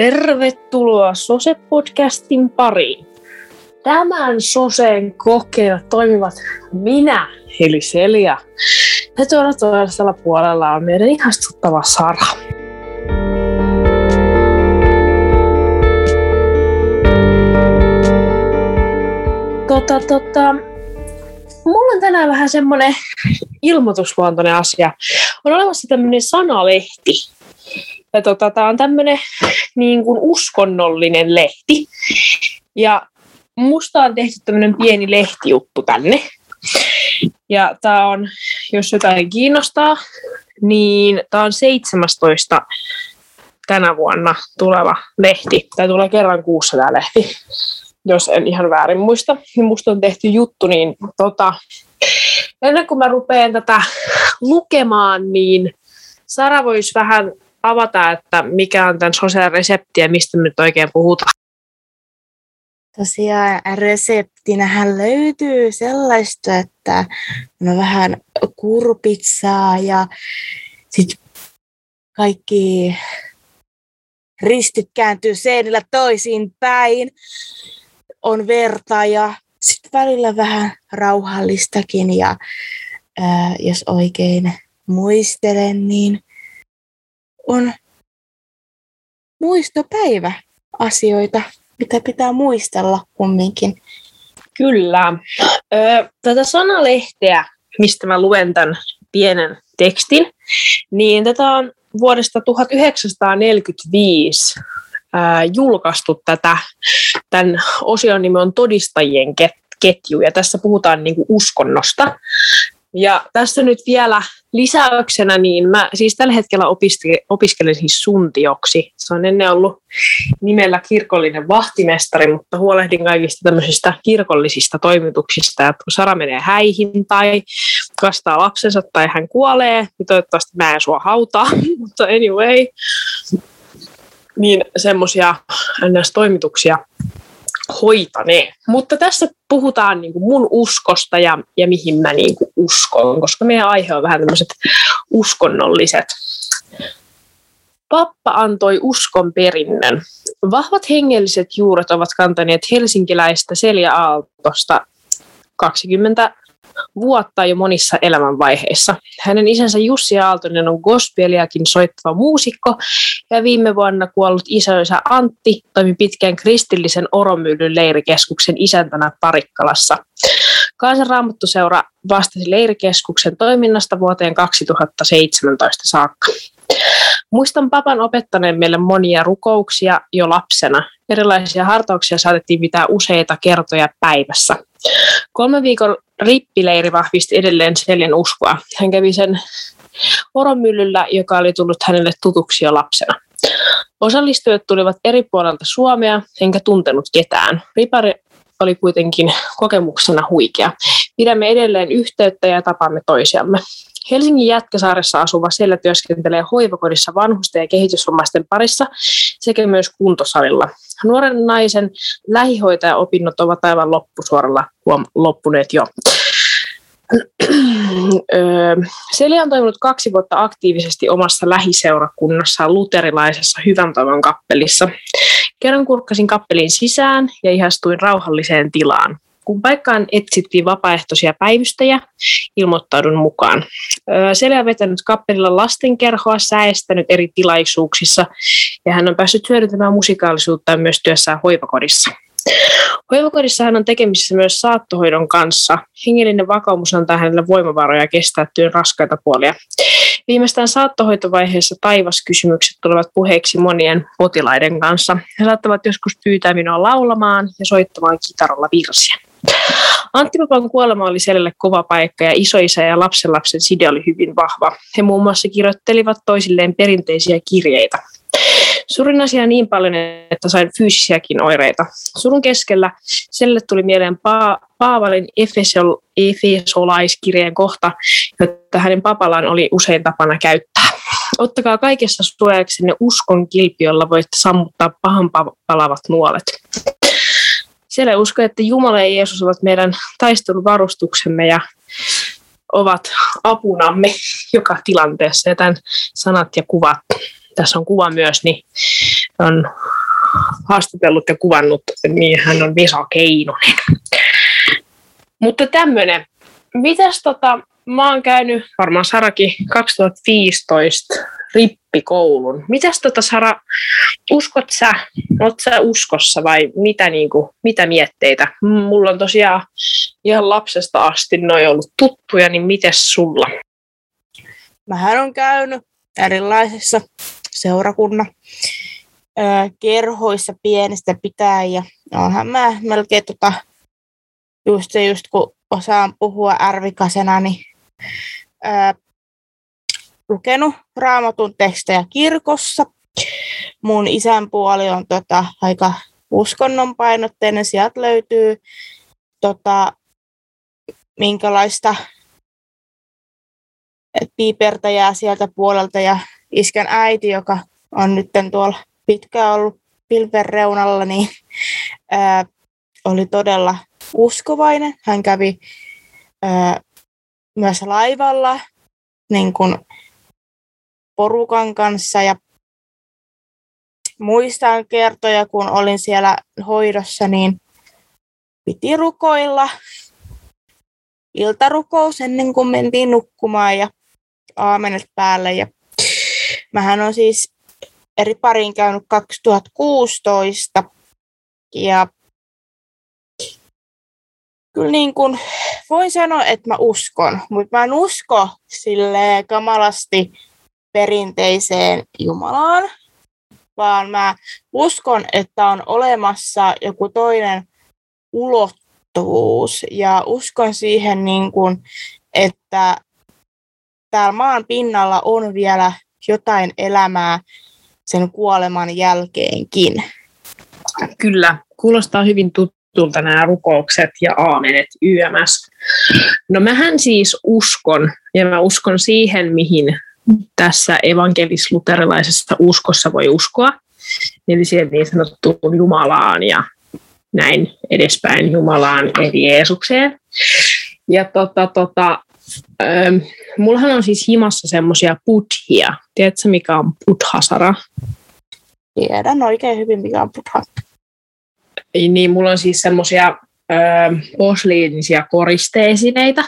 Tervetuloa Sose-podcastin pariin. Tämän Soseen kokeilla toimivat minä, eli Selja. Ja tuolla toisella puolella on meidän ihastuttava Sara. Tota, tota, mulla on tänään vähän semmonen ilmoitusluontoinen asia. On olemassa tämmöinen sanalehti. Ja tota, tää on tämmönen niin kuin uskonnollinen lehti. Ja musta on tehty tämmöinen pieni lehtijuttu tänne. Ja tää on, jos jotain kiinnostaa, niin tää on 17 tänä vuonna tuleva lehti. Tämä tulee kerran kuussa tämä lehti, jos en ihan väärin muista. Niin musta on tehty juttu, niin tota, ennen kuin mä rupean tätä lukemaan, niin Sara voisi vähän avata, että mikä on tämän sosiaalinen resepti ja mistä me nyt oikein puhutaan. Tosiaan reseptinähän löytyy sellaista, että on vähän kurpitsaa ja sitten kaikki ristit kääntyy seinillä toisiin päin. On verta ja sitten välillä vähän rauhallistakin ja ää, jos oikein muistelen, niin on muistopäivä asioita, mitä pitää muistella kumminkin. Kyllä. Tätä sanalehteä, mistä mä luen tämän pienen tekstin, niin tätä on vuodesta 1945 ää, julkaistu tätä. Tämän osion nimi on Todistajien ketju, ja tässä puhutaan niin uskonnosta. Ja tässä nyt vielä lisäyksenä, niin mä siis tällä hetkellä opiskelen, siis suntioksi. Se on ennen ollut nimellä kirkollinen vahtimestari, mutta huolehdin kaikista tämmöisistä kirkollisista toimituksista, että kun Sara menee häihin tai kastaa lapsensa tai hän kuolee, niin toivottavasti mä en sua hautaa, mutta anyway, niin semmoisia toimituksia hoitaneen. Mutta tässä puhutaan niin kuin mun uskosta ja, ja mihin mä niin kuin uskon, koska meidän aihe on vähän tämmöiset uskonnolliset. Pappa antoi uskon perinnön. Vahvat hengelliset juuret ovat kantaneet helsinkiläistä Selja Aaltosta 20 vuotta jo monissa elämänvaiheissa. Hänen isänsä Jussi Aaltonen on gospeliakin soittava muusikko ja viime vuonna kuollut isänsä Antti toimi pitkään kristillisen Oromyllyn leirikeskuksen isäntänä Parikkalassa. Kansanraamattuseura vastasi leirikeskuksen toiminnasta vuoteen 2017 saakka. Muistan papan opettaneen meille monia rukouksia jo lapsena. Erilaisia hartauksia saatettiin pitää useita kertoja päivässä. Kolme viikon rippileiri vahvisti edelleen Seljan uskoa. Hän kävi sen oromyllyllä, joka oli tullut hänelle tutuksi jo lapsena. Osallistujat tulivat eri puolelta Suomea, enkä tuntenut ketään. Ripari oli kuitenkin kokemuksena huikea. Pidämme edelleen yhteyttä ja tapaamme toisiamme. Helsingin Jätkäsaaressa asuva Sellä työskentelee hoivakodissa vanhusten ja kehitysvammaisten parissa sekä myös kuntosalilla. Nuoren naisen lähihoitajaopinnot ovat aivan loppusuoralla huom- loppuneet jo. Seli on toiminut kaksi vuotta aktiivisesti omassa lähiseurakunnassaan luterilaisessa hyvän toivon kappelissa. Kerran kurkkasin kappeliin sisään ja ihastuin rauhalliseen tilaan. Kun paikkaan etsittiin vapaaehtoisia päivystäjiä, ilmoittaudun mukaan. Seli on vetänyt kappelilla lastenkerhoa, säästänyt eri tilaisuuksissa ja hän on päässyt hyödyntämään musikaalisuutta myös työssään hoivakodissa. Hoivakodissa hän on tekemisissä myös saattohoidon kanssa. Hengellinen vakaumus antaa hänelle voimavaroja kestää työn raskaita puolia. Viimeistään saattohoitovaiheessa taivaskysymykset tulevat puheeksi monien potilaiden kanssa. He saattavat joskus pyytää minua laulamaan ja soittamaan kitaralla virsiä. Antti Papan kuolema oli Selelle kova paikka ja isoisä ja lapsenlapsen side oli hyvin vahva. He muun muassa kirjoittelivat toisilleen perinteisiä kirjeitä. Surin asia niin paljon, että sain fyysisiäkin oireita. Surun keskellä Selle tuli mieleen pa- Paavalin Efesol- Efesolaiskirjeen kohta, jota hänen papalaan oli usein tapana käyttää. Ottakaa kaikessa suojaksenne uskon kilpi, jolla voitte sammuttaa pahan palavat nuolet. Siellä uskoo, että Jumala ja Jeesus ovat meidän taisteluvarustuksemme ja ovat apunamme joka tilanteessa. Ja tämän sanat ja kuvat, tässä on kuva myös, niin on haastatellut ja kuvannut, niin hän on Vesa Keinonen. Mutta tämmöinen. Mitäs tota, mä oon käynyt varmaan Sarakin 2015 rippikoulun. Mitäs tota Sara, uskot sä, oot sä uskossa vai mitä, niinku, mitä mietteitä? Mulla on tosiaan ihan lapsesta asti noin ollut tuttuja, niin mites sulla? Mähän on käynyt erilaisissa seurakunnan kerhoissa pienestä pitäen ja onhan mä melkein tota, just, just kun osaan puhua ärvikasena, niin ää, lukenut raamatun tekstejä kirkossa. Mun isän puoli on tota, aika uskonnon painotteinen. Sieltä löytyy tota, minkälaista piipertäjää sieltä puolelta ja iskän äiti, joka on nyt tuolla pitkään ollut pilven reunalla, niin ää, oli todella uskovainen. Hän kävi ää, myös laivalla niin kuin porukan kanssa ja muistan kertoja, kun olin siellä hoidossa, niin piti rukoilla iltarukous ennen kuin mentiin nukkumaan ja aamenet päälle. Ja mähän on siis eri pariin käynyt 2016 ja kyllä niin kuin voin sanoa, että mä uskon, mutta mä en usko sille kamalasti perinteiseen Jumalaan, vaan mä uskon, että on olemassa joku toinen ulottuvuus ja uskon siihen, niin kuin, että täällä maan pinnalla on vielä jotain elämää sen kuoleman jälkeenkin. Kyllä, kuulostaa hyvin tutulta nämä rukoukset ja aamenet YMS. No mähän siis uskon, ja mä uskon siihen, mihin tässä evankelis-luterilaisessa uskossa voi uskoa, eli siihen niin sanottuun Jumalaan ja näin edespäin Jumalaan eli Jeesukseen. Ja tota, tota, ähm, mullahan on siis himassa semmoisia buddhia. Tiedätkö, mikä on buddhasara? Tiedän oikein hyvin, mikä on buddha. Niin, mulla on siis semmoisia posliinisia koristeesineitä,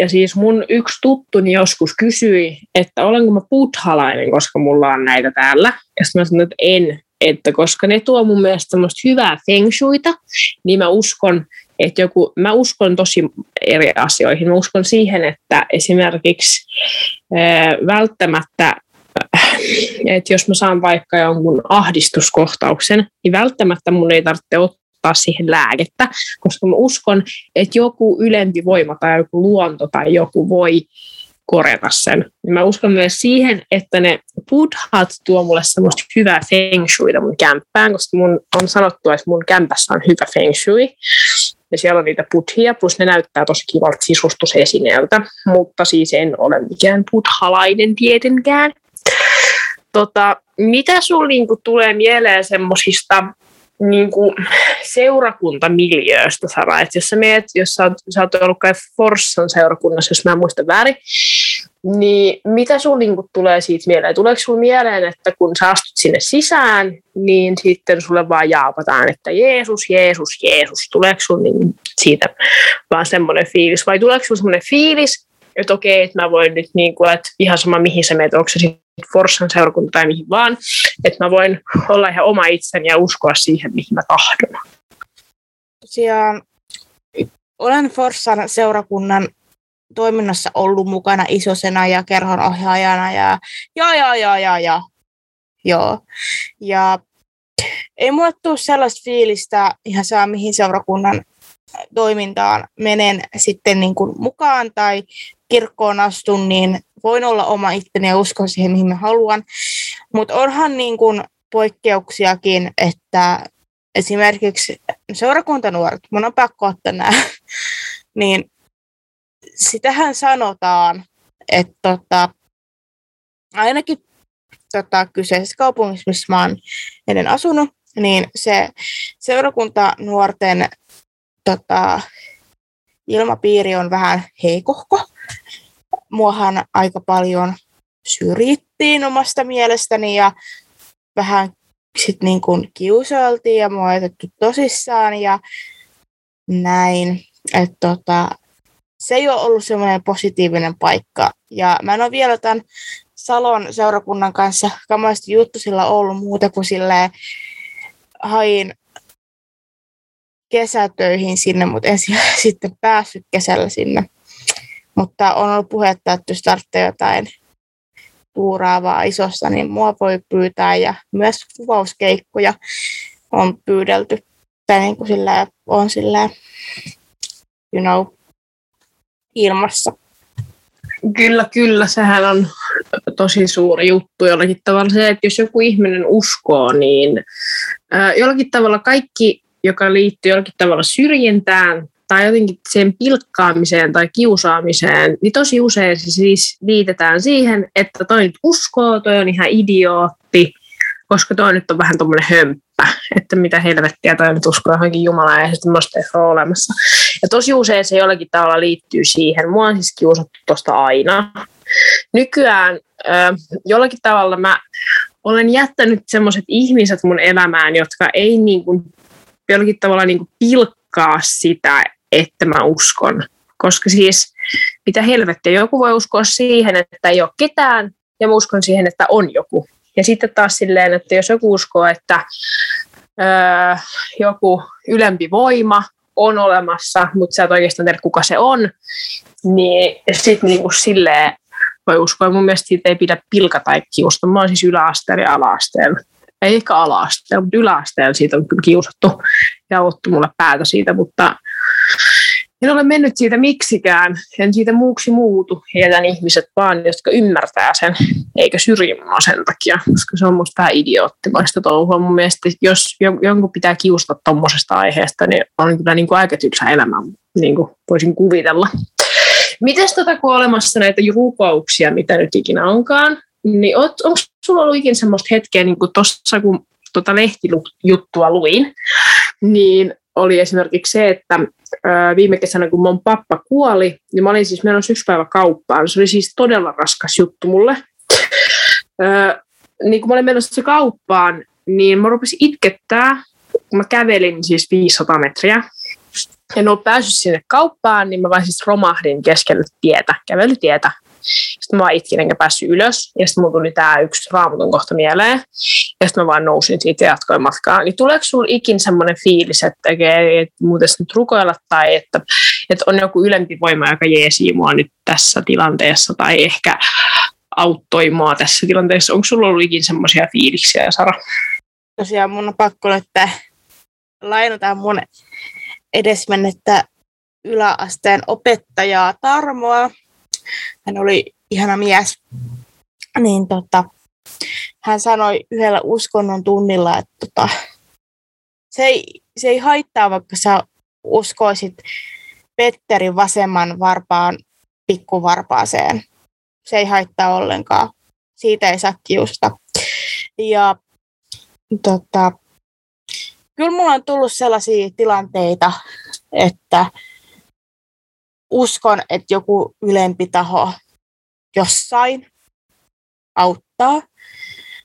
ja siis mun yksi tuttuni joskus kysyi, että olenko mä buddhalainen, koska mulla on näitä täällä. Ja sitten mä sanoin, että en, että koska ne tuo mun mielestä semmoista hyvää feng shuita, niin mä uskon, että joku, mä uskon tosi eri asioihin. Mä uskon siihen, että esimerkiksi välttämättä että jos mä saan vaikka jonkun ahdistuskohtauksen, niin välttämättä mun ei tarvitse ottaa ottaa siihen lääkettä, koska mä uskon, että joku ylempi voima tai joku luonto tai joku voi korjata sen. Mä uskon myös siihen, että ne buddhat tuo mulle semmoista hyvää feng shuita mun kämppään, koska mun on sanottu, että mun kämpässä on hyvä feng shui. Ja siellä on niitä buddhia, plus ne näyttää tosi kivalta sisustusesineeltä, mutta siis en ole mikään buddhalainen tietenkään. Tota, mitä sulla niinku tulee mieleen semmoisista niin kuin seurakuntamiljööstä, Sara. Et jos sä meet, jos sä oot, sä oot ollut kai Forssan seurakunnassa, jos mä en muista väärin, niin mitä sun niin kuin, tulee siitä mieleen? Tuleeko sun mieleen, että kun sä astut sinne sisään, niin sitten sulle vaan jaapataan, että Jeesus, Jeesus, Jeesus. Tuleeko sun niin, siitä vaan semmoinen fiilis? Vai tuleeko sun semmoinen fiilis, että okei, että mä voin nyt, niin kuin, että ihan sama mihin sä meet, onko se Forssan seurakunta tai mihin vaan, että mä voin olla ihan oma itseni ja uskoa siihen, mihin mä tahdon. Tosiaan olen Forssan seurakunnan toiminnassa ollut mukana isosena ja kerhon ohjaajana ja ja ja ja ja ja. Joo. Ja ei mulle tule sellaista fiilistä ihan saa mihin seurakunnan toimintaan menen sitten niin kuin mukaan tai kirkkoon astun, niin voin olla oma itteni ja uskon siihen, mihin mä haluan. Mutta onhan niin kuin poikkeuksiakin, että esimerkiksi seurakuntanuoret, mun on pakko ottaa nämä, niin sitähän sanotaan, että tota, ainakin tota, kyseisessä kaupungissa, missä mä oon ennen asunut, niin se seurakuntanuorten tota, ilmapiiri on vähän heikohko muahan aika paljon syrjittiin omasta mielestäni ja vähän sit niin kuin kiusailtiin ja mua otettu tosissaan ja näin. Että tota, se ei ole ollut semmoinen positiivinen paikka. Ja mä en ole vielä tämän Salon seurakunnan kanssa kamaisesti juttu sillä ollut muuta kuin silleen hain kesätöihin sinne, mutta en sitten päässyt kesällä sinne. Mutta on ollut puhetta, että jos tarvitsee jotain tuuraavaa isossa, niin mua voi pyytää ja myös kuvauskeikkoja on pyydelty. Tai niin kuin sillä on sillä, you know, ilmassa. Kyllä, kyllä. Sehän on tosi suuri juttu jollakin tavalla se, että jos joku ihminen uskoo, niin jollakin tavalla kaikki, joka liittyy jollakin tavalla syrjintään tai jotenkin sen pilkkaamiseen tai kiusaamiseen, niin tosi usein se siis liitetään siihen, että toi nyt uskoo, toi on ihan idiootti, koska toi nyt on vähän tuommoinen hömppä, että mitä helvettiä toi nyt uskoo johonkin Jumalaan ja sitten ei ole olemassa. Ja tosi usein se jollakin tavalla liittyy siihen. Mua on siis kiusattu tuosta aina. Nykyään jollakin tavalla mä olen jättänyt semmoiset ihmiset mun elämään, jotka ei niin kuin, jollakin tavalla niin kuin pilkkaa sitä, että mä uskon. Koska siis mitä helvettiä, joku voi uskoa siihen, että ei ole ketään, ja mä uskon siihen, että on joku. Ja sitten taas silleen, että jos joku uskoo, että öö, joku ylempi voima on olemassa, mutta sä et oikeastaan tiedä, kuka se on, niin sitten niinku silleen voi uskoa. Mun mielestä siitä ei pidä pilkata tai kiusata. Mä oon siis yläasteella ja alaasteella. Ei ehkä alaasteella, mutta yläasteella siitä on kyllä kiusattu ja ottu mulle päätä siitä, mutta en ole mennyt siitä miksikään, en siitä muuksi muutu. Jätän ihmiset vaan, jotka ymmärtää sen, eikä syrji mua sen takia, koska se on musta vähän idioottimaista touhua. Mun mielestä, jos jonkun pitää kiusata tuommoisesta aiheesta, niin on kyllä niin kuin aika tylsä elämä, niin kuin voisin kuvitella. Miten tota, on olemassa näitä rukouksia, mitä nyt ikinä onkaan, niin onko sulla ollut ikinä semmoista hetkeä, niin kuin tuossa kun tuota lehtijuttua luin, niin oli esimerkiksi se, että viime kesänä, kun mun pappa kuoli, niin mä olin siis menossa yksi päivä kauppaan. Se oli siis todella raskas juttu mulle. niin kun mä olin menossa kauppaan, niin mä rupesin itkettää, kun mä kävelin siis 500 metriä. En ollut päässyt sinne kauppaan, niin mä vaan siis romahdin keskellä tietä, kävelytietä. Sitten mä vaan itkin enkä päässyt ylös. Ja sitten mulla tuli tämä yksi raamatun kohta mieleen. Ja sitten mä vaan nousin siitä ja jatkoin matkaa. Niin tuleeko sulla ikin semmoinen fiilis, että ei et muuten nyt rukoilla tai että, että on joku ylempi voima, joka jeesii mua nyt tässä tilanteessa tai ehkä auttoi mua tässä tilanteessa. Onko sulla ollut ikin semmoisia fiiliksiä, Sara? Tosiaan mun on pakko että lainataan mun edesmennettä yläasteen opettajaa Tarmoa, hän oli ihana mies, niin tota, hän sanoi yhdellä uskonnon tunnilla, että tota, se, ei, se ei haittaa, vaikka sä uskoisit Petterin vasemman varpaan pikkuvarpaaseen. Se ei haittaa ollenkaan. Siitä ei saa kiusta. Ja tota, kyllä mulla on tullut sellaisia tilanteita, että uskon, että joku ylempi taho jossain auttaa.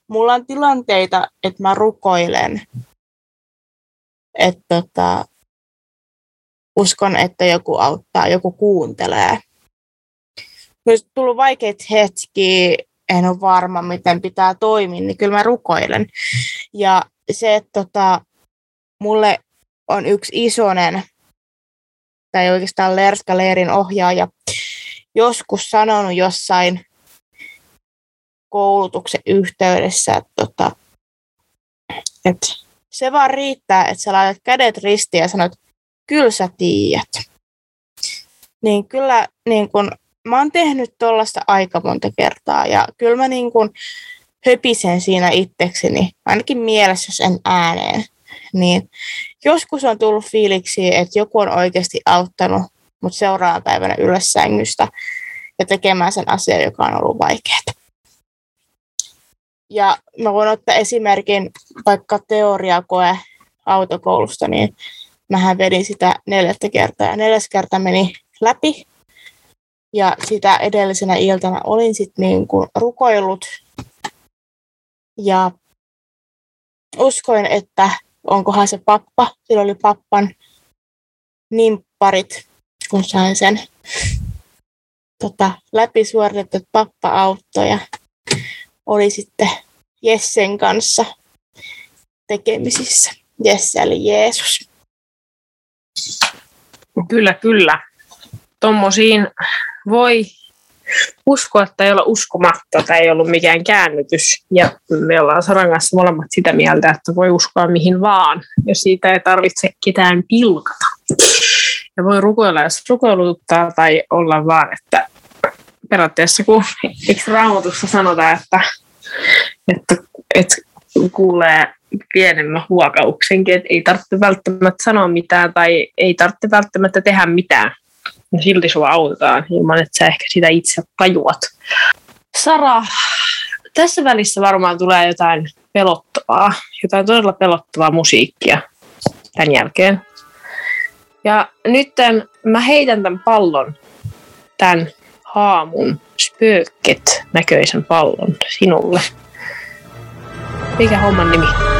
Mulla on tilanteita, että mä rukoilen, että tota, uskon, että joku auttaa, joku kuuntelee. Jos tullut vaikeita hetkiä, en ole varma, miten pitää toimia, niin kyllä mä rukoilen. Ja se, että tota, mulle on yksi isonen tai oikeastaan Lerska Leerin ohjaaja, joskus sanonut jossain koulutuksen yhteydessä, että, tota, että se vaan riittää, että sä laitat kädet ristiin ja sanot, kyllä sä tiedät. Niin kyllä niin kun, mä oon tehnyt tuollaista aika monta kertaa ja kyllä mä niin kun höpisen siinä itsekseni, ainakin mielessä, jos en ääneen niin joskus on tullut fiiliksi, että joku on oikeasti auttanut mut seuraavan päivänä ylös sängystä ja tekemään sen asian, joka on ollut vaikeaa. Ja mä voin ottaa esimerkin vaikka teoriakoe autokoulusta, niin mähän vedin sitä neljättä kertaa ja neljäs kerta meni läpi. Ja sitä edellisenä iltana olin sitten niin kuin rukoillut. Ja uskoin, että onkohan se pappa. Sillä oli pappan nimpparit, kun sain sen tota, läpisuoritettu pappa-auto ja oli sitten Jessen kanssa tekemisissä. Jesse eli Jeesus. Kyllä, kyllä. Tuommoisiin voi uskoa ei olla uskomatta tai ei ollut mikään käännytys. Ja me ollaan Saran kanssa molemmat sitä mieltä, että voi uskoa mihin vaan. Ja siitä ei tarvitse ketään pilkata. Ja voi rukoilla, jos rukoiluttaa tai olla vaan, että periaatteessa kun eikö raamatussa sanota, että, että, että kuulee pienemmän huokauksenkin, että ei tarvitse välttämättä sanoa mitään tai ei tarvitse välttämättä tehdä mitään. Ja silti sua autetaan ilman, että sä ehkä sitä itse tajuat. Sara, tässä välissä varmaan tulee jotain pelottavaa, jotain todella pelottavaa musiikkia tämän jälkeen. Ja nyt mä heitän tämän pallon, tämän haamun spöket näköisen pallon sinulle. Mikä homman nimi?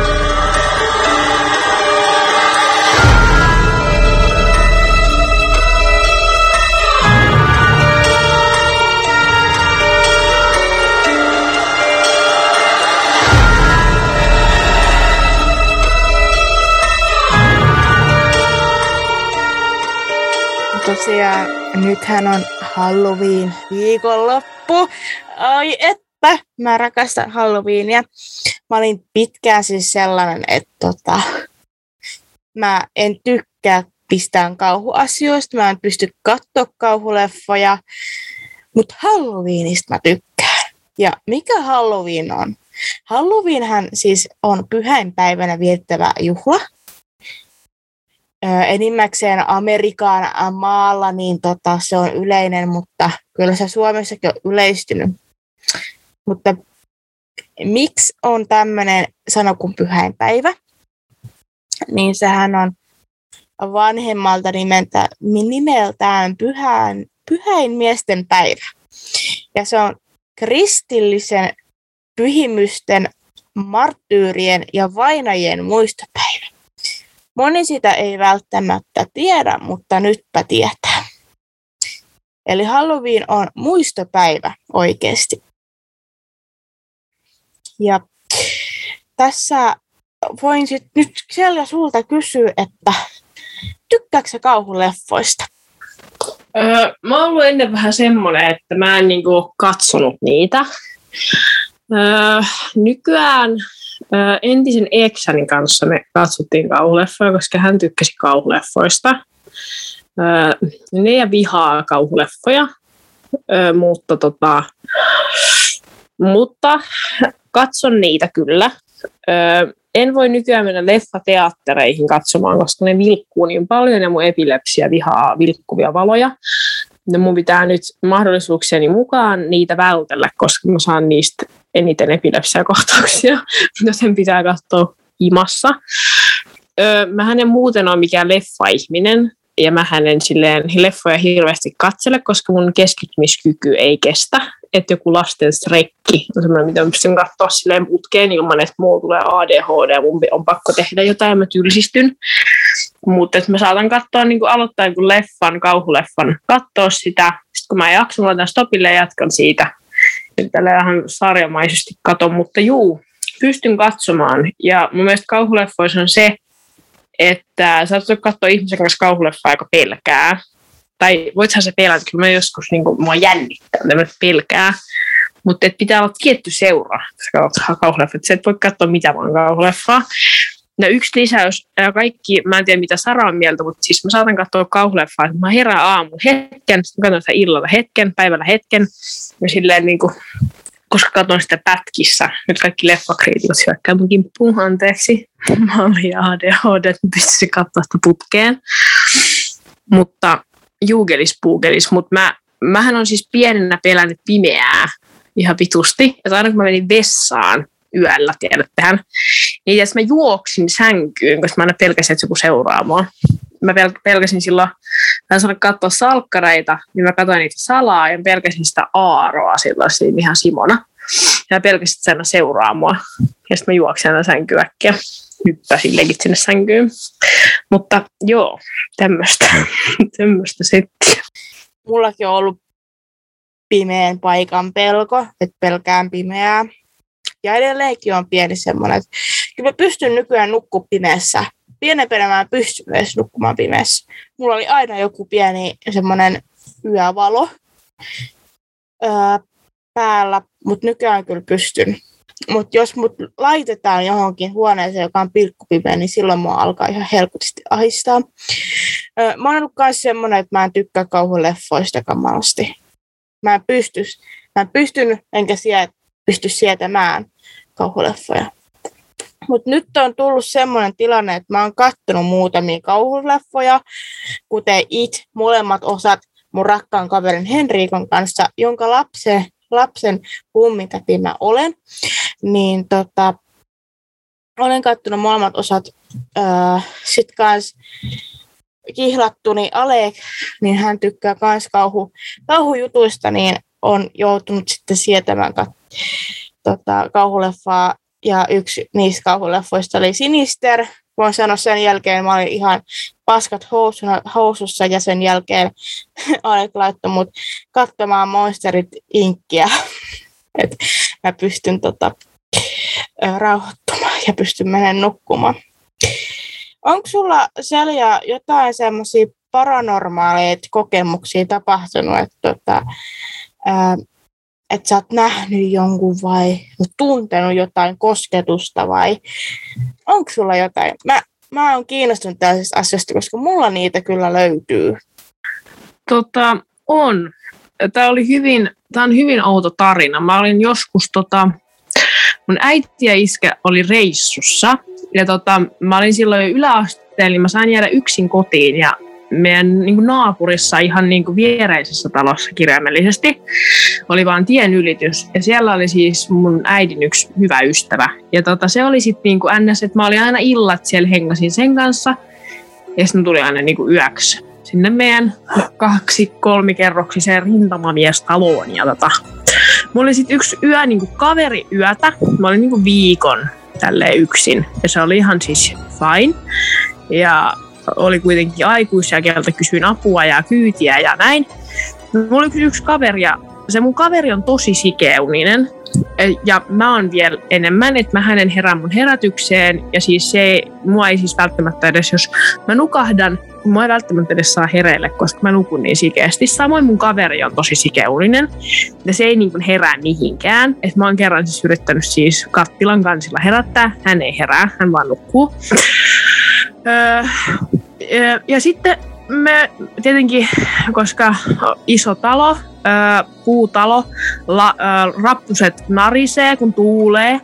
Tosiaan nythän on Halloween viikonloppu. Ai että, mä rakastan Halloweenia. Mä olin pitkään siis sellainen, että tota, mä en tykkää pistään kauhuasioista, mä en pysty katsoa kauhuleffoja, mutta Halloweenista mä tykkään. Ja mikä Halloween on? Halloweenhän siis on pyhäinpäivänä viettävä juhla, enimmäkseen Amerikan maalla, niin tota, se on yleinen, mutta kyllä se Suomessakin on yleistynyt. Mutta miksi on tämmöinen sana kuin pyhäinpäivä? Niin sehän on vanhemmalta nimeltä, nimeltään pyhän, pyhäin miesten päivä. Ja se on kristillisen pyhimysten, marttyyrien ja vainajien muistopäivä. Moni sitä ei välttämättä tiedä, mutta nytpä tietää. Eli Halloween on muistopäivä oikeasti. Ja tässä voin sit nyt siellä sulta kysyä, että tykkääkö kauhuleffoista? Öö, mä oon ollut ennen vähän semmoinen, että mä en niinku katsonut niitä. Öö, nykyään entisen eksäni kanssa me katsottiin kauhuleffoja, koska hän tykkäsi kauhuleffoista. Ne ja vihaa kauhuleffoja, mutta, tota, mutta katson niitä kyllä. En voi nykyään mennä leffateattereihin katsomaan, koska ne vilkkuu niin paljon ja mun epilepsia vihaa vilkkuvia valoja. Ja mun pitää nyt mahdollisuuksieni mukaan niitä vältellä, koska mä saan niistä eniten epilepsiakohtauksia, sen pitää katsoa imassa. Öö, mä en muuten ole mikään leffa-ihminen, ja mä en silleen leffoja hirveästi katsele, koska mun keskittymiskyky ei kestä. Että joku lasten strekki on semmoinen, mitä mä pystyn katsoa silleen putkeen ilman, että mulla tulee ADHD ja mun on pakko tehdä jotain ja mä tylsistyn. Mutta mä saatan katsoa, niin aloittaa joku leffan, kauhuleffan, katsoa sitä. Sitten kun mä jaksan, mä laitan stopille ja jatkan siitä tällä ihan sarjamaisesti katon, mutta juu, pystyn katsomaan. Ja mun mielestä kauhuleffoissa on se, että sä oot katsoa ihmisen kanssa kauhuleffa, joka pelkää. Tai voithan se pelätä, kyllä mä joskus niin kuin, mua jännittää, että pelkää. Mutta pitää olla tietty seura, kun sä kauhuleffa. Sä et voi katsoa mitä vaan kauhuleffaa. No yksi lisäys, kaikki, mä en tiedä mitä Sara on mieltä, mutta siis mä saatan katsoa kauhuleffaa, että mä herään aamu hetken, sitten katson sitä illalla hetken, päivällä hetken, ja silleen niin kuin, koska katson sitä pätkissä, nyt kaikki leffakriitikot syökkää mun kimppuun, anteeksi, mä olin ADHD, että pystyisin katsoa sitä putkeen, mutta juugelis puugelis, mutta mä, mähän on siis pienenä pelännyt pimeää ihan vitusti, että aina kun mä menin vessaan, yöllä, tiedättehän. Niin jos mä juoksin sänkyyn, koska mä aina pelkäsin, että joku seuraa mua. Mä pel- pelkäsin silloin, mä en katsoa salkkareita, niin mä katsoin niitä salaa ja pelkäsin sitä aaroa silloin siinä ihan Simona. Ja pelkästään se aina seuraa mua. Ja sitten mä juoksen aina sänkyäkkiä. Hyppäsin legit sinne sänkyyn. Mutta joo, tämmöistä. tämmöistä settiä. Mullakin on ollut pimeän paikan pelko, että pelkään pimeää. Ja edelleenkin on pieni semmoinen, että kyllä mä pystyn nykyään nukkumaan pimeässä. Pienempänä mä pystyn myös nukkumaan pimeässä. Mulla oli aina joku pieni semmoinen yövalo öö, päällä, mutta nykyään kyllä pystyn. Mutta jos mut laitetaan johonkin huoneeseen, joka on pilkkupimeä, niin silloin mua alkaa ihan helposti ahistaa. Öö, mä oon ollut myös semmoinen, että mä en tykkää kauhuleffoista kamalasti. Mä en pysty, mä en pystynyt enkä siet, pysty sietämään kauhuleffoja. Mutta nyt on tullut semmoinen tilanne, että mä oon kattonut muutamia kauhuleffoja, kuten It, molemmat osat mun rakkaan kaverin Henriikon kanssa, jonka lapsen, lapsen kummitäti mä olen. Niin tota, olen kattonut molemmat osat. Öö, Sitten kans kihlattuni Alek, niin hän tykkää myös kauhu, kauhujutuista, niin on joutunut sitten sietämään kat, tota, kauhuleffaa. Ja yksi niistä kauhuleffoista oli Sinister. Voin sanoa sen jälkeen, mä olin ihan paskat housussa ja sen jälkeen Alek laittoi mut katsomaan Monsterit Inkkiä. Et mä pystyn tota, rauhoittumaan ja pystyn menemään nukkumaan. Onko sulla Selja jotain semmoisia paranormaaleja kokemuksia tapahtunut, että tota, että sä oot nähnyt jonkun vai tuntenut jotain kosketusta vai onko sulla jotain? Mä, mä oon kiinnostunut tällaisista asioista, koska mulla niitä kyllä löytyy. Tota, on. Tämä oli hyvin, tämä on hyvin outo tarina. Mä olin joskus, tota, mun äiti ja iskä oli reissussa ja tota, mä olin silloin jo yläasteella, niin mä sain jäädä yksin kotiin ja meidän niin kuin naapurissa ihan niin kuin viereisessä talossa kirjaimellisesti oli vaan tien ylitys. Ja siellä oli siis mun äidin yksi hyvä ystävä. Ja tota, se oli sitten niin kuin ns, että mä olin aina illat siellä hengasin sen kanssa. Ja sitten tuli aina niin kuin yöksi sinne meidän kaksi kolmikerroksiseen rintamamiestaloon. Ja tota, mulla oli sitten yksi yö niin kuin kaveri yötä. Mä olin niin kuin viikon tälleen yksin. Ja se oli ihan siis fine. Ja oli kuitenkin aikuisia, keltä kysyin apua ja kyytiä ja näin. Mulla oli yksi kaveri ja se mun kaveri on tosi sikeuninen. E, ja mä oon vielä enemmän, että mä hänen herään mun herätykseen. Ja siis se, mua ei siis välttämättä edes, jos mä nukahdan, mua ei välttämättä edes saa hereille, koska mä nukun niin sikeästi. Samoin mun kaveri on tosi sikeuninen. Ja se ei niin kuin herää mihinkään. Et mä oon kerran siis yrittänyt siis kattilan kansilla herättää. Hän ei herää, hän vaan nukkuu. Öö, ja, sitten me tietenkin, koska iso talo, puutalo, la, ää, rappuset narisee, kun tuulee.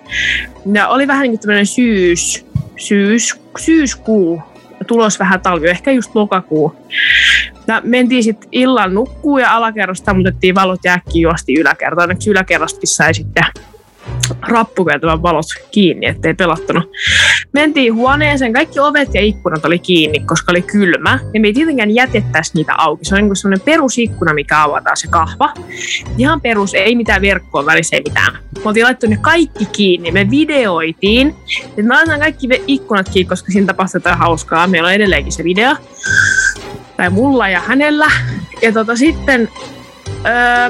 Ja oli vähän niin kuin tämmöinen syys, syys, syyskuu, tulos vähän talvi, ehkä just lokakuu. Ja mentiin sitten illan nukkuu ja alakerrasta muutettiin valot ja äkkiä juosti yläkertaan. Onneksi yläkerrastakin sai sitten rappukäytävän valot kiinni, ettei pelottanut. Mentiin huoneeseen, kaikki ovet ja ikkunat oli kiinni, koska oli kylmä. Ja me ei tietenkään jätettäisi niitä auki. Se on niin sellainen perusikkuna, mikä avataan se kahva. Ihan perus, ei mitään verkkoa välissä, ei mitään. Me oltiin laittu ne kaikki kiinni. Me videoitiin. Et me laitetaan kaikki ikkunat kiinni, koska siinä tapahtuu jotain hauskaa. Meillä on edelleenkin se video. Tai mulla ja hänellä. Ja tota sitten... Öö,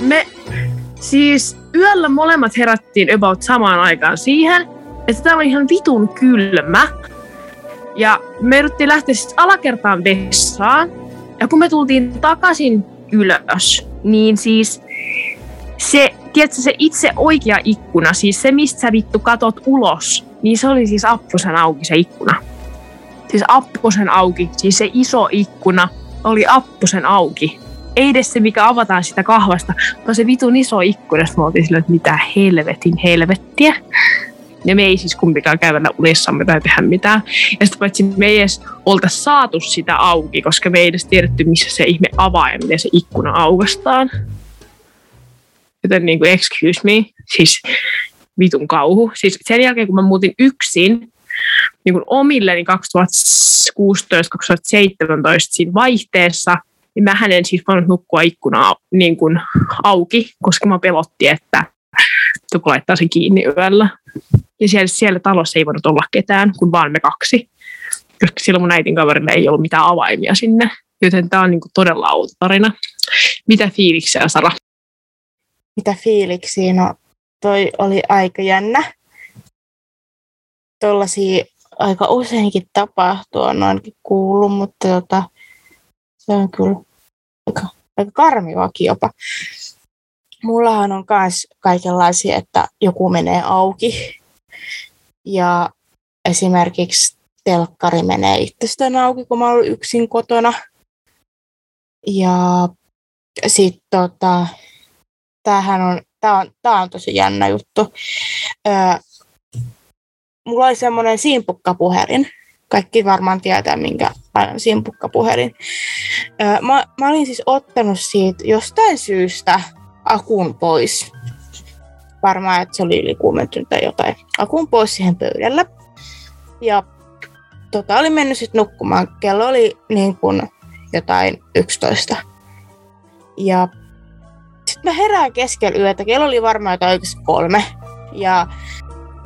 me siis yöllä molemmat herättiin about samaan aikaan siihen, että tämä on ihan vitun kylmä. Ja me yritettiin lähteä siis alakertaan vessaan. Ja kun me tultiin takaisin ylös, niin siis se, tiedätkö, se itse oikea ikkuna, siis se mistä sä vittu katot ulos, niin se oli siis apposen auki se ikkuna. Siis apposen auki, siis se iso ikkuna oli apposen auki ei edes se, mikä avataan sitä kahvasta, vaan se vitun iso ikkuna. Että mitä helvetin helvettiä. Ja me ei siis kumpikaan kävellä unissamme tai tehdä mitään. Ja sitten paitsi me ei edes olta saatu sitä auki, koska me ei edes tiedetty, missä se ihme avaa ja miten se ikkuna aukastaan. Joten niin kuin, excuse me, siis vitun kauhu. Siis sen jälkeen, kun mä muutin yksin, niin kuin omilleni 2016-2017 siinä vaihteessa, niin mä en siis voinut nukkua ikkunaa niin kuin auki, koska mä pelotti, että joku laittaa sen kiinni yöllä. Ja siellä, siellä talossa ei voinut olla ketään, kun vaan me kaksi. Koska silloin mun äitin kaverilla ei ollut mitään avaimia sinne. Joten tämä on niin kuin todella outo tarina. Mitä fiiliksiä, Sara? Mitä fiiliksiä? No, toi oli aika jännä. Tuollaisia aika useinkin tapahtuu, on ainakin kuullut, mutta tota, se on kyllä aika, aika karmivakin jopa. Mullahan on myös kaikenlaisia, että joku menee auki ja esimerkiksi telkkari menee itsestään auki, kun mä olen yksin kotona. Ja sitten tota, tämähän on, tää on, tää on tosi jännä juttu. Öö, mulla oli semmoinen simpukkapuhelin. Kaikki varmaan tietää, minkä simpukkapuhelin. Öö, mä, mä olin siis ottanut siitä jostain syystä akun pois. Varmaan, että se oli ylikuumentunut tai jotain. Akun pois siihen pöydällä. Ja tota, oli mennyt sitten nukkumaan. Kello oli niin kuin jotain 11. Ja sitten mä herään keskellä yötä. Kello oli varmaan jotain kolme. Ja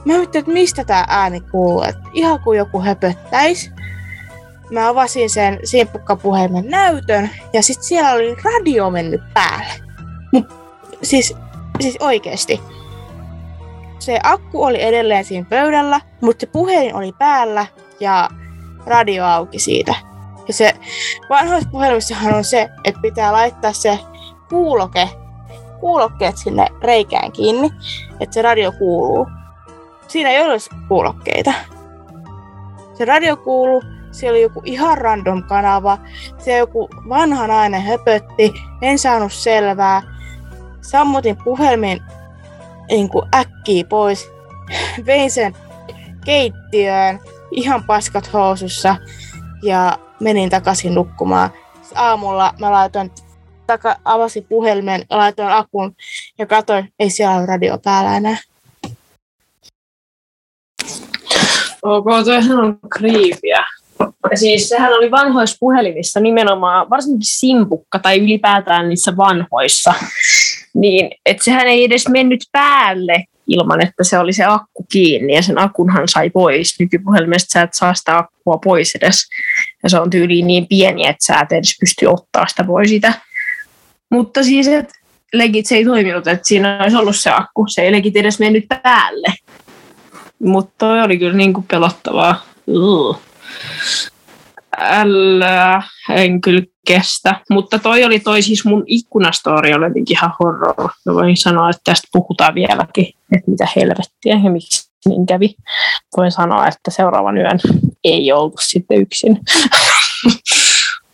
mä ajattelin, että mistä tämä ääni kuuluu. Että ihan kuin joku höpöttäisi. Mä avasin sen simpukkapuhelimen näytön ja sitten siellä oli radio mennyt päälle. Mut, siis, siis oikeesti. Se akku oli edelleen siinä pöydällä, mutta se puhelin oli päällä ja radio auki siitä. Ja se vanhoissa puhelimissahan on se, että pitää laittaa se kuuloke, kuulokkeet sinne reikään kiinni, että se radio kuuluu. Siinä ei ole kuulokkeita. Se radio kuuluu, siellä oli joku ihan random kanava, se joku vanha nainen höpötti, en saanut selvää. Sammutin puhelimen niin kuin äkkiä pois, vein sen keittiöön, ihan paskat housussa ja menin takaisin nukkumaan. Aamulla mä laitoin taka, avasin puhelimen, laitoin akun ja katsoin, ei siellä ole radio päällä enää. Ok, toihan on kriipiä. Ja siis sehän oli vanhoissa puhelimissa nimenomaan, varsinkin simpukka tai ylipäätään niissä vanhoissa, niin että sehän ei edes mennyt päälle ilman, että se oli se akku kiinni ja sen akunhan sai pois. Nykypuhelimesta sä et saa sitä akkua pois edes. Ja se on tyyliin niin pieni, että sä et edes pysty ottaa sitä pois sitä. Mutta siis, että legit se ei toiminut, että siinä olisi ollut se akku. Se ei legit edes mennyt päälle. Mutta toi oli kyllä niin kuin pelottavaa. Ugh. Älä, en kyllä kestä. Mutta toi oli toi siis mun ikkunastori oli jotenkin ihan horror. Mä voin sanoa, että tästä puhutaan vieläkin, että mitä helvettiä ja miksi niin kävi. Voin sanoa, että seuraavan yön ei ollut sitten yksin.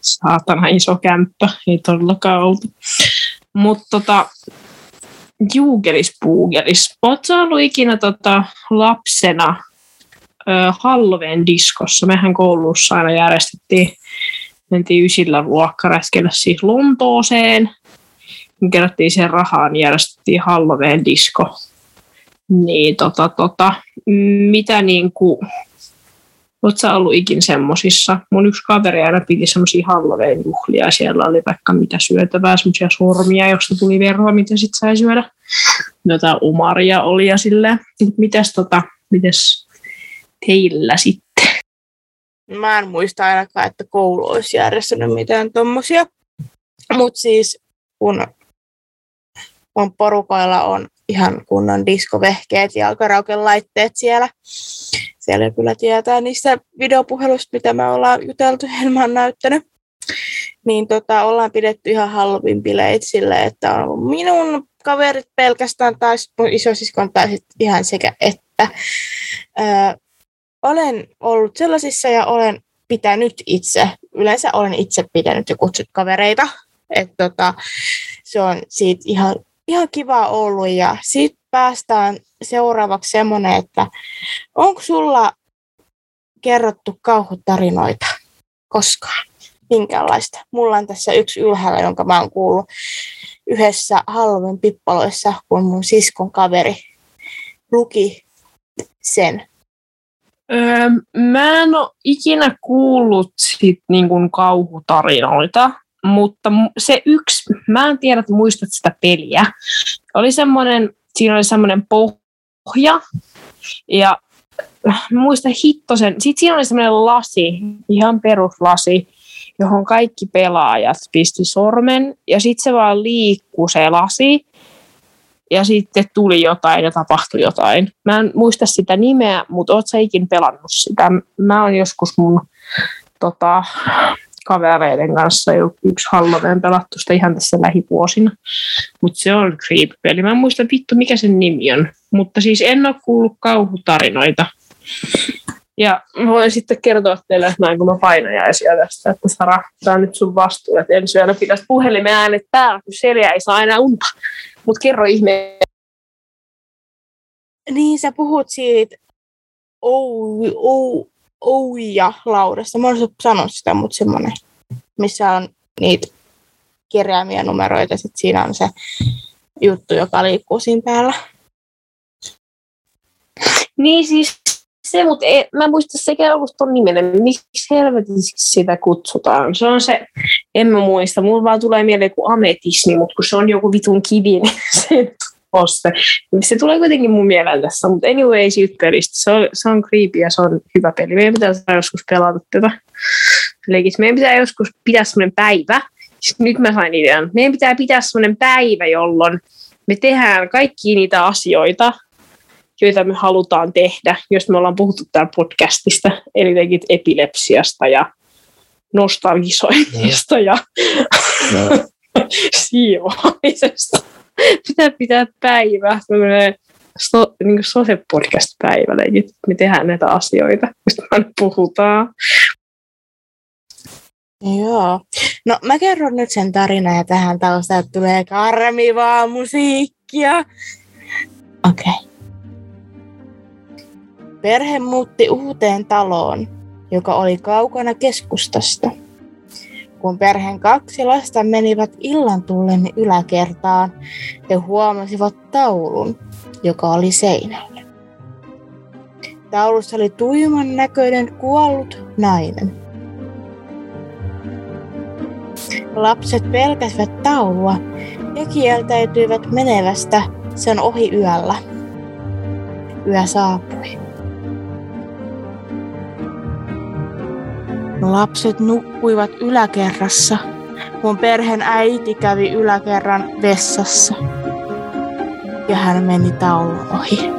Saatana iso kämppä, ei todellakaan oltu. Mutta tota, juukelis puukelis. Oletko ollut ikinä tota, lapsena Halloween diskossa. Mehän koulussa aina järjestettiin, mentiin ysillä luokkaräskellä siis Lontooseen. Kerättiin sen rahaan, niin järjestettiin Halloween disko. Niin tota, tota, mitä niinku, Oletko sä ollut ikin semmosissa? Mun yksi kaveri aina piti semmoisia Halloween juhlia. Siellä oli vaikka mitä syötävää, semmoisia sormia, josta tuli verhoa, mitä sit sai syödä. Jotain umaria oli ja silleen. Mites, tota, mites teillä sitten? Mä en muista ainakaan, että koulu olisi järjestänyt mitään tommosia. Mutta siis kun on porukoilla on ihan kunnon diskovehkeet ja laitteet siellä. Siellä kyllä tietää niistä videopuhelusta, mitä me ollaan juteltu, en mä näyttänyt. Niin tota, ollaan pidetty ihan halvin bileet sille, että on minun kaverit pelkästään tai mun isosiskon tai ihan sekä että. Öö, olen ollut sellaisissa ja olen pitänyt itse, yleensä olen itse pitänyt ja kutsut kavereita. Että tota, se on siitä ihan, ihan kiva ollut ja sitten päästään seuraavaksi semmoinen, että onko sulla kerrottu kauhutarinoita koskaan? Minkälaista? Mulla on tässä yksi ylhäällä, jonka mä oon kuullut yhdessä Halloween pippaloissa, kun mun siskon kaveri luki sen Öö, mä en ole ikinä kuullut sit niin kuin kauhutarinoita, mutta se yksi, mä en tiedä, että muistat sitä peliä. Oli semmoinen siinä oli semmoinen pohja, ja mä muistan hittosen, sitten siinä oli semmoinen lasi, ihan peruslasi, johon kaikki pelaajat pisti sormen, ja sitten se vaan liikkuu se lasi, ja sitten tuli jotain ja tapahtui jotain. Mä en muista sitä nimeä, mutta oot sä ikin pelannut sitä? Mä oon joskus mun tota, kavereiden kanssa yksi Halloween pelattu sitä ihan tässä lähivuosina. Mutta se on creepy-peli. Mä en muista vittu mikä sen nimi on. Mutta siis en ole kuullut kauhutarinoita. Ja mä voin sitten kertoa teille, että näin kun mä painajaisia tästä, että Sara, tämä on nyt sun vastuu, että ensi yönä pitäisi puhelimen äänet päällä, kun Selja ei saa enää unta. Mutta kerro ihme. Niin, sä puhut siitä ou, ou, ouja laudasta. Mä olisin sanonut sitä, mutta semmoinen, missä on niitä keräämiä numeroita, sit siinä on se juttu, joka liikkuu siinä päällä. Niin siis se, mutta ei, mä en muista sekä ollut ton nimenen. Miksi helvetiksi sitä kutsutaan? Se on se, en mä muista. Mulla vaan tulee mieleen kuin ametismi, mutta kun se on joku vitun kivi, niin se poste. Se tulee kuitenkin mun mieleen tässä, mutta anyway, siitä pelistä. Se on, se on creepy ja se on hyvä peli. Meidän pitää joskus pelata tätä. Leikis. Meidän pitää joskus pitää semmoinen päivä. Nyt mä sain idean. Meidän pitää pitää semmoinen päivä, jolloin me tehdään kaikki niitä asioita, joita me halutaan tehdä, jos me ollaan puhuttu täällä podcastista, eli epilepsiasta ja nostalgisoinnista ja no. siivoamisesta. Pitää pitää päivä, so, niin sose podcast päivä, eli me tehdään näitä asioita, mistä me puhutaan. Joo. No mä kerron nyt sen tarinan ja tähän taustaan tulee karmivaa musiikkia. Okei. Okay. Perhe muutti uuteen taloon, joka oli kaukana keskustasta. Kun perheen kaksi lasta menivät illan tullen yläkertaan, he huomasivat taulun, joka oli seinällä. Taulussa oli tuiman näköinen kuollut nainen. Lapset pelkäsivät taulua ja kieltäytyivät menevästä sen ohi yöllä. Yö saapui. Lapset nukkuivat yläkerrassa, kun perheen äiti kävi yläkerran vessassa. Ja hän meni taulun ohi.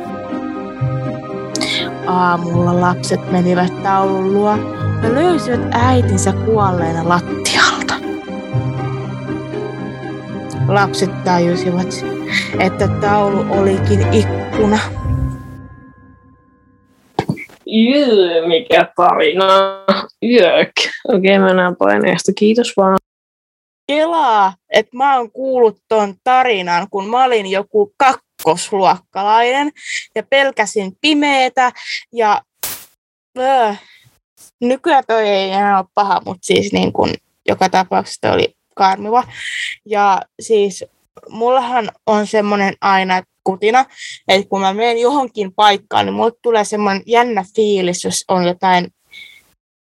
Aamulla lapset menivät taulun luo ja löysivät äitinsä kuolleena lattialta. Lapset tajusivat, että taulu olikin ikkuna. Mikä tarina. Jök. Okei, okay, mennään paineesta. Kiitos vaan. Kelaa, että mä oon kuullut ton tarinan, kun mä olin joku kakkosluokkalainen ja pelkäsin pimeetä ja öö, nykyään toi ei enää ole paha, mutta siis niin kun joka tapauksessa oli karmiva. Ja siis mullahan on semmoinen aina, kutina. Että kun mä menen johonkin paikkaan, niin mulle tulee semmoinen jännä fiilis, jos on jotain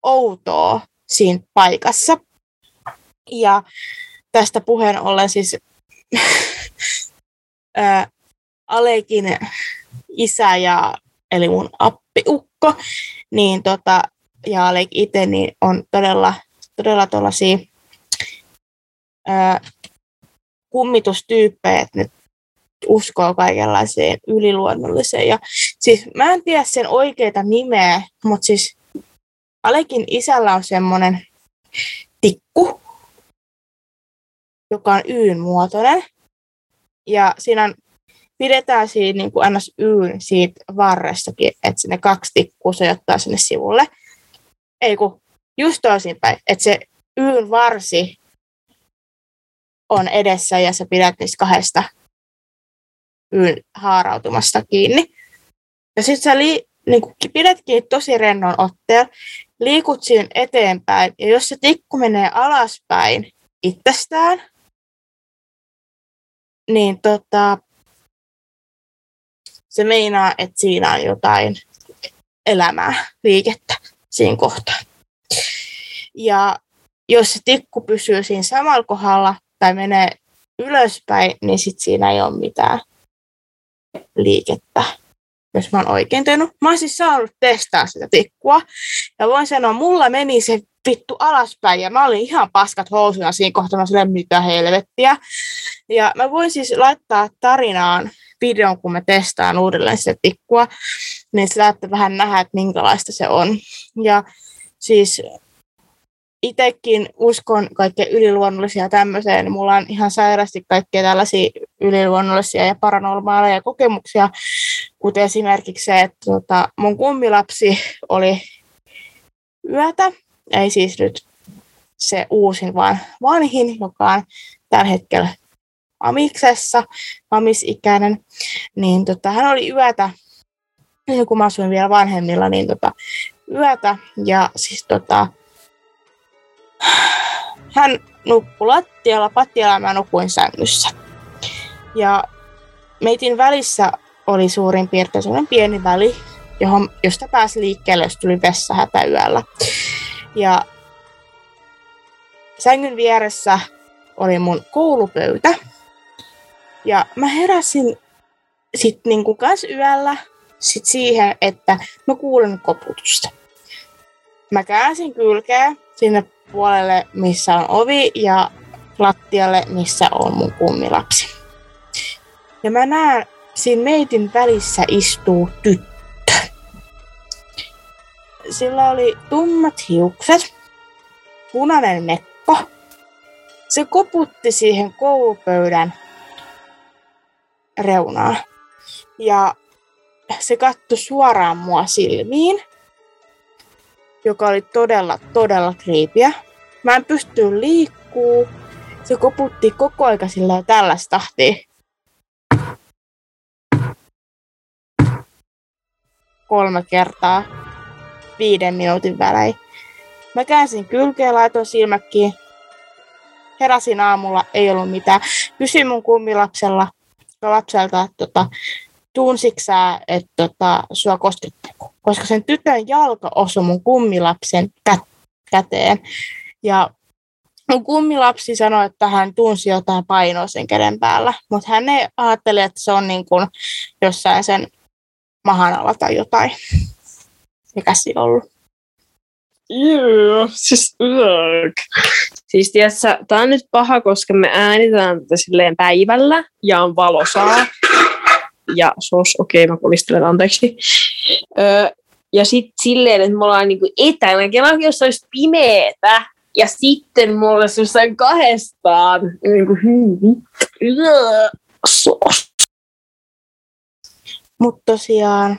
outoa siinä paikassa. Ja tästä puheen ollen siis Alekin isä ja eli mun appiukko, niin tota, ja Alek itse niin on todella, todella tuollaisia kummitustyyppejä, että ne uskoo kaikenlaiseen yliluonnolliseen. Ja siis mä en tiedä sen oikeita nimeä, mutta siis Alekin isällä on semmoinen tikku, joka on yyn muotoinen. Ja siinä on, pidetään siinä niin kuin ns. yyn siitä varrestakin, että sinne kaksi tikkua se ottaa sinne sivulle. Ei kun just toisinpäin, että se yyn varsi on edessä ja sä pidät niistä kahdesta yön haarautumasta kiinni. Ja sitten sä li, niin pidät kiinni tosi rennon otteen, liikut siinä eteenpäin, ja jos se tikku menee alaspäin itsestään, niin tota, se meinaa, että siinä on jotain elämää, liikettä siinä kohtaa. Ja jos se tikku pysyy siinä samalla kohdalla tai menee ylöspäin, niin sit siinä ei ole mitään liikettä, jos mä oon oikein tehnyt. Mä oon siis saanut testaa sitä tikkua. Ja voin sanoa, mulla meni se vittu alaspäin ja mä olin ihan paskat housuna siinä kohtaa, mä sanoin, mitä helvettiä. Ja mä voin siis laittaa tarinaan videon, kun mä testaan uudelleen sitä tikkua, niin saatte vähän nähdä, että minkälaista se on. Ja siis itsekin uskon kaikkea yliluonnollisia tämmöiseen. Mulla on ihan sairasti kaikkea tällaisia yliluonnollisia ja paranormaaleja kokemuksia, kuten esimerkiksi se, että tota, mun kummilapsi oli yötä, ei siis nyt se uusin, vaan vanhin, joka on tällä hetkellä amiksessa, amisikäinen, niin tota, hän oli yötä, kun mä asuin vielä vanhemmilla, niin tota, yötä, ja siis tota, hän nukkui lattialla, pattialla mä nukuin sängyssä. Ja meitin välissä oli suurin piirtein sellainen pieni väli, johon, josta pääsi liikkeelle, jos tuli vessahätä yöllä. Ja sängyn vieressä oli mun koulupöytä. Ja mä heräsin sitten niinku kans yöllä sit siihen, että mä kuulen koputusta. Mä käänsin kylkeä sinne puolelle, missä on ovi, ja lattialle, missä on mun kummilapsi. Ja mä näen, siinä meitin välissä istuu tyttö. Sillä oli tummat hiukset, punainen mekko. Se koputti siihen koulupöydän reunaan. Ja se katsoi suoraan mua silmiin joka oli todella, todella kriipiä. Mä en pysty liikkuu. Se koputti koko aika sillä tällaista tahtia. Kolme kertaa viiden minuutin välein. Mä käänsin kylkeä, laitoin silmäkkiin. Heräsin aamulla, ei ollut mitään. Kysyin mun kummilapsella, lapselta, että tota, tunsiksää, että tota, sua koskettaa koska sen tytön jalka osui mun kummilapsen kä- käteen. Ja mun kummilapsi sanoi, että hän tunsi jotain painoa sen käden päällä, mutta hän ei ajattele, että se on niin kuin jossain sen mahan alla tai jotain. Mikä se ollut? Joo, siis ugh. Siis tiedätkö, tää on nyt paha, koska me äänitään tätä silleen päivällä ja on valosaa ja sos, okei, okay, mä kolistelen anteeksi. Öö, ja sitten silleen, että me ollaan niinku etänä, kenellä jos olisi pimeetä, ja sitten mulla olisi jossain kahdestaan niinku, öö, sos. Mutta tosiaan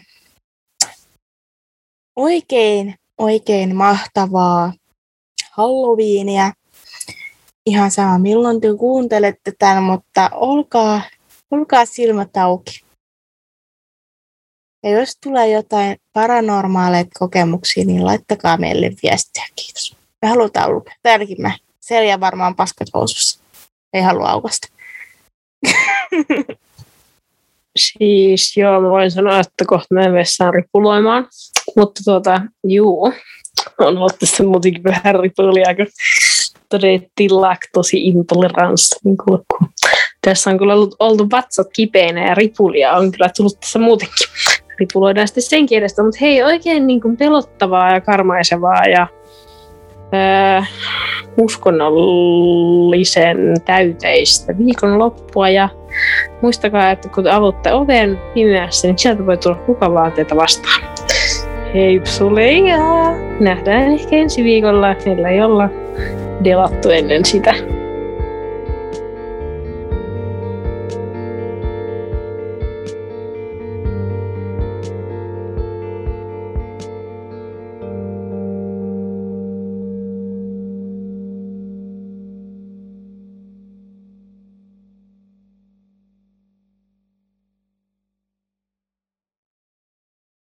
oikein, oikein mahtavaa Halloweenia. Ihan sama milloin te kuuntelette tämän, mutta olkaa, olkaa silmät auki. Ja jos tulee jotain paranormaaleita kokemuksia, niin laittakaa meille viestiä. Kiitos. Me halutaan lukea. Tälläkin me. Selja varmaan paskat housussa. Ei halua aukasta. Siis joo, mä voin sanoa, että kohta menen vessaan ripuloimaan. Mutta tuota, juu, on ollut tässä muutenkin vähän ripulia, kun todettiin laktosi intoleranssi. Niin tässä on kyllä ollut, oltu vatsat kipeinä ja ripulia on kyllä tullut tässä muutenkin ripuloidaan sitten sen kielestä, mutta hei, oikein niin kuin pelottavaa ja karmaisevaa ja öö, uskonnollisen täyteistä viikonloppua ja muistakaa, että kun avutte oven pimeässä, niin sieltä voi tulla kuka vaan teitä vastaan. Hei psuleja! Nähdään ehkä ensi viikolla, meillä ei olla delattu ennen sitä.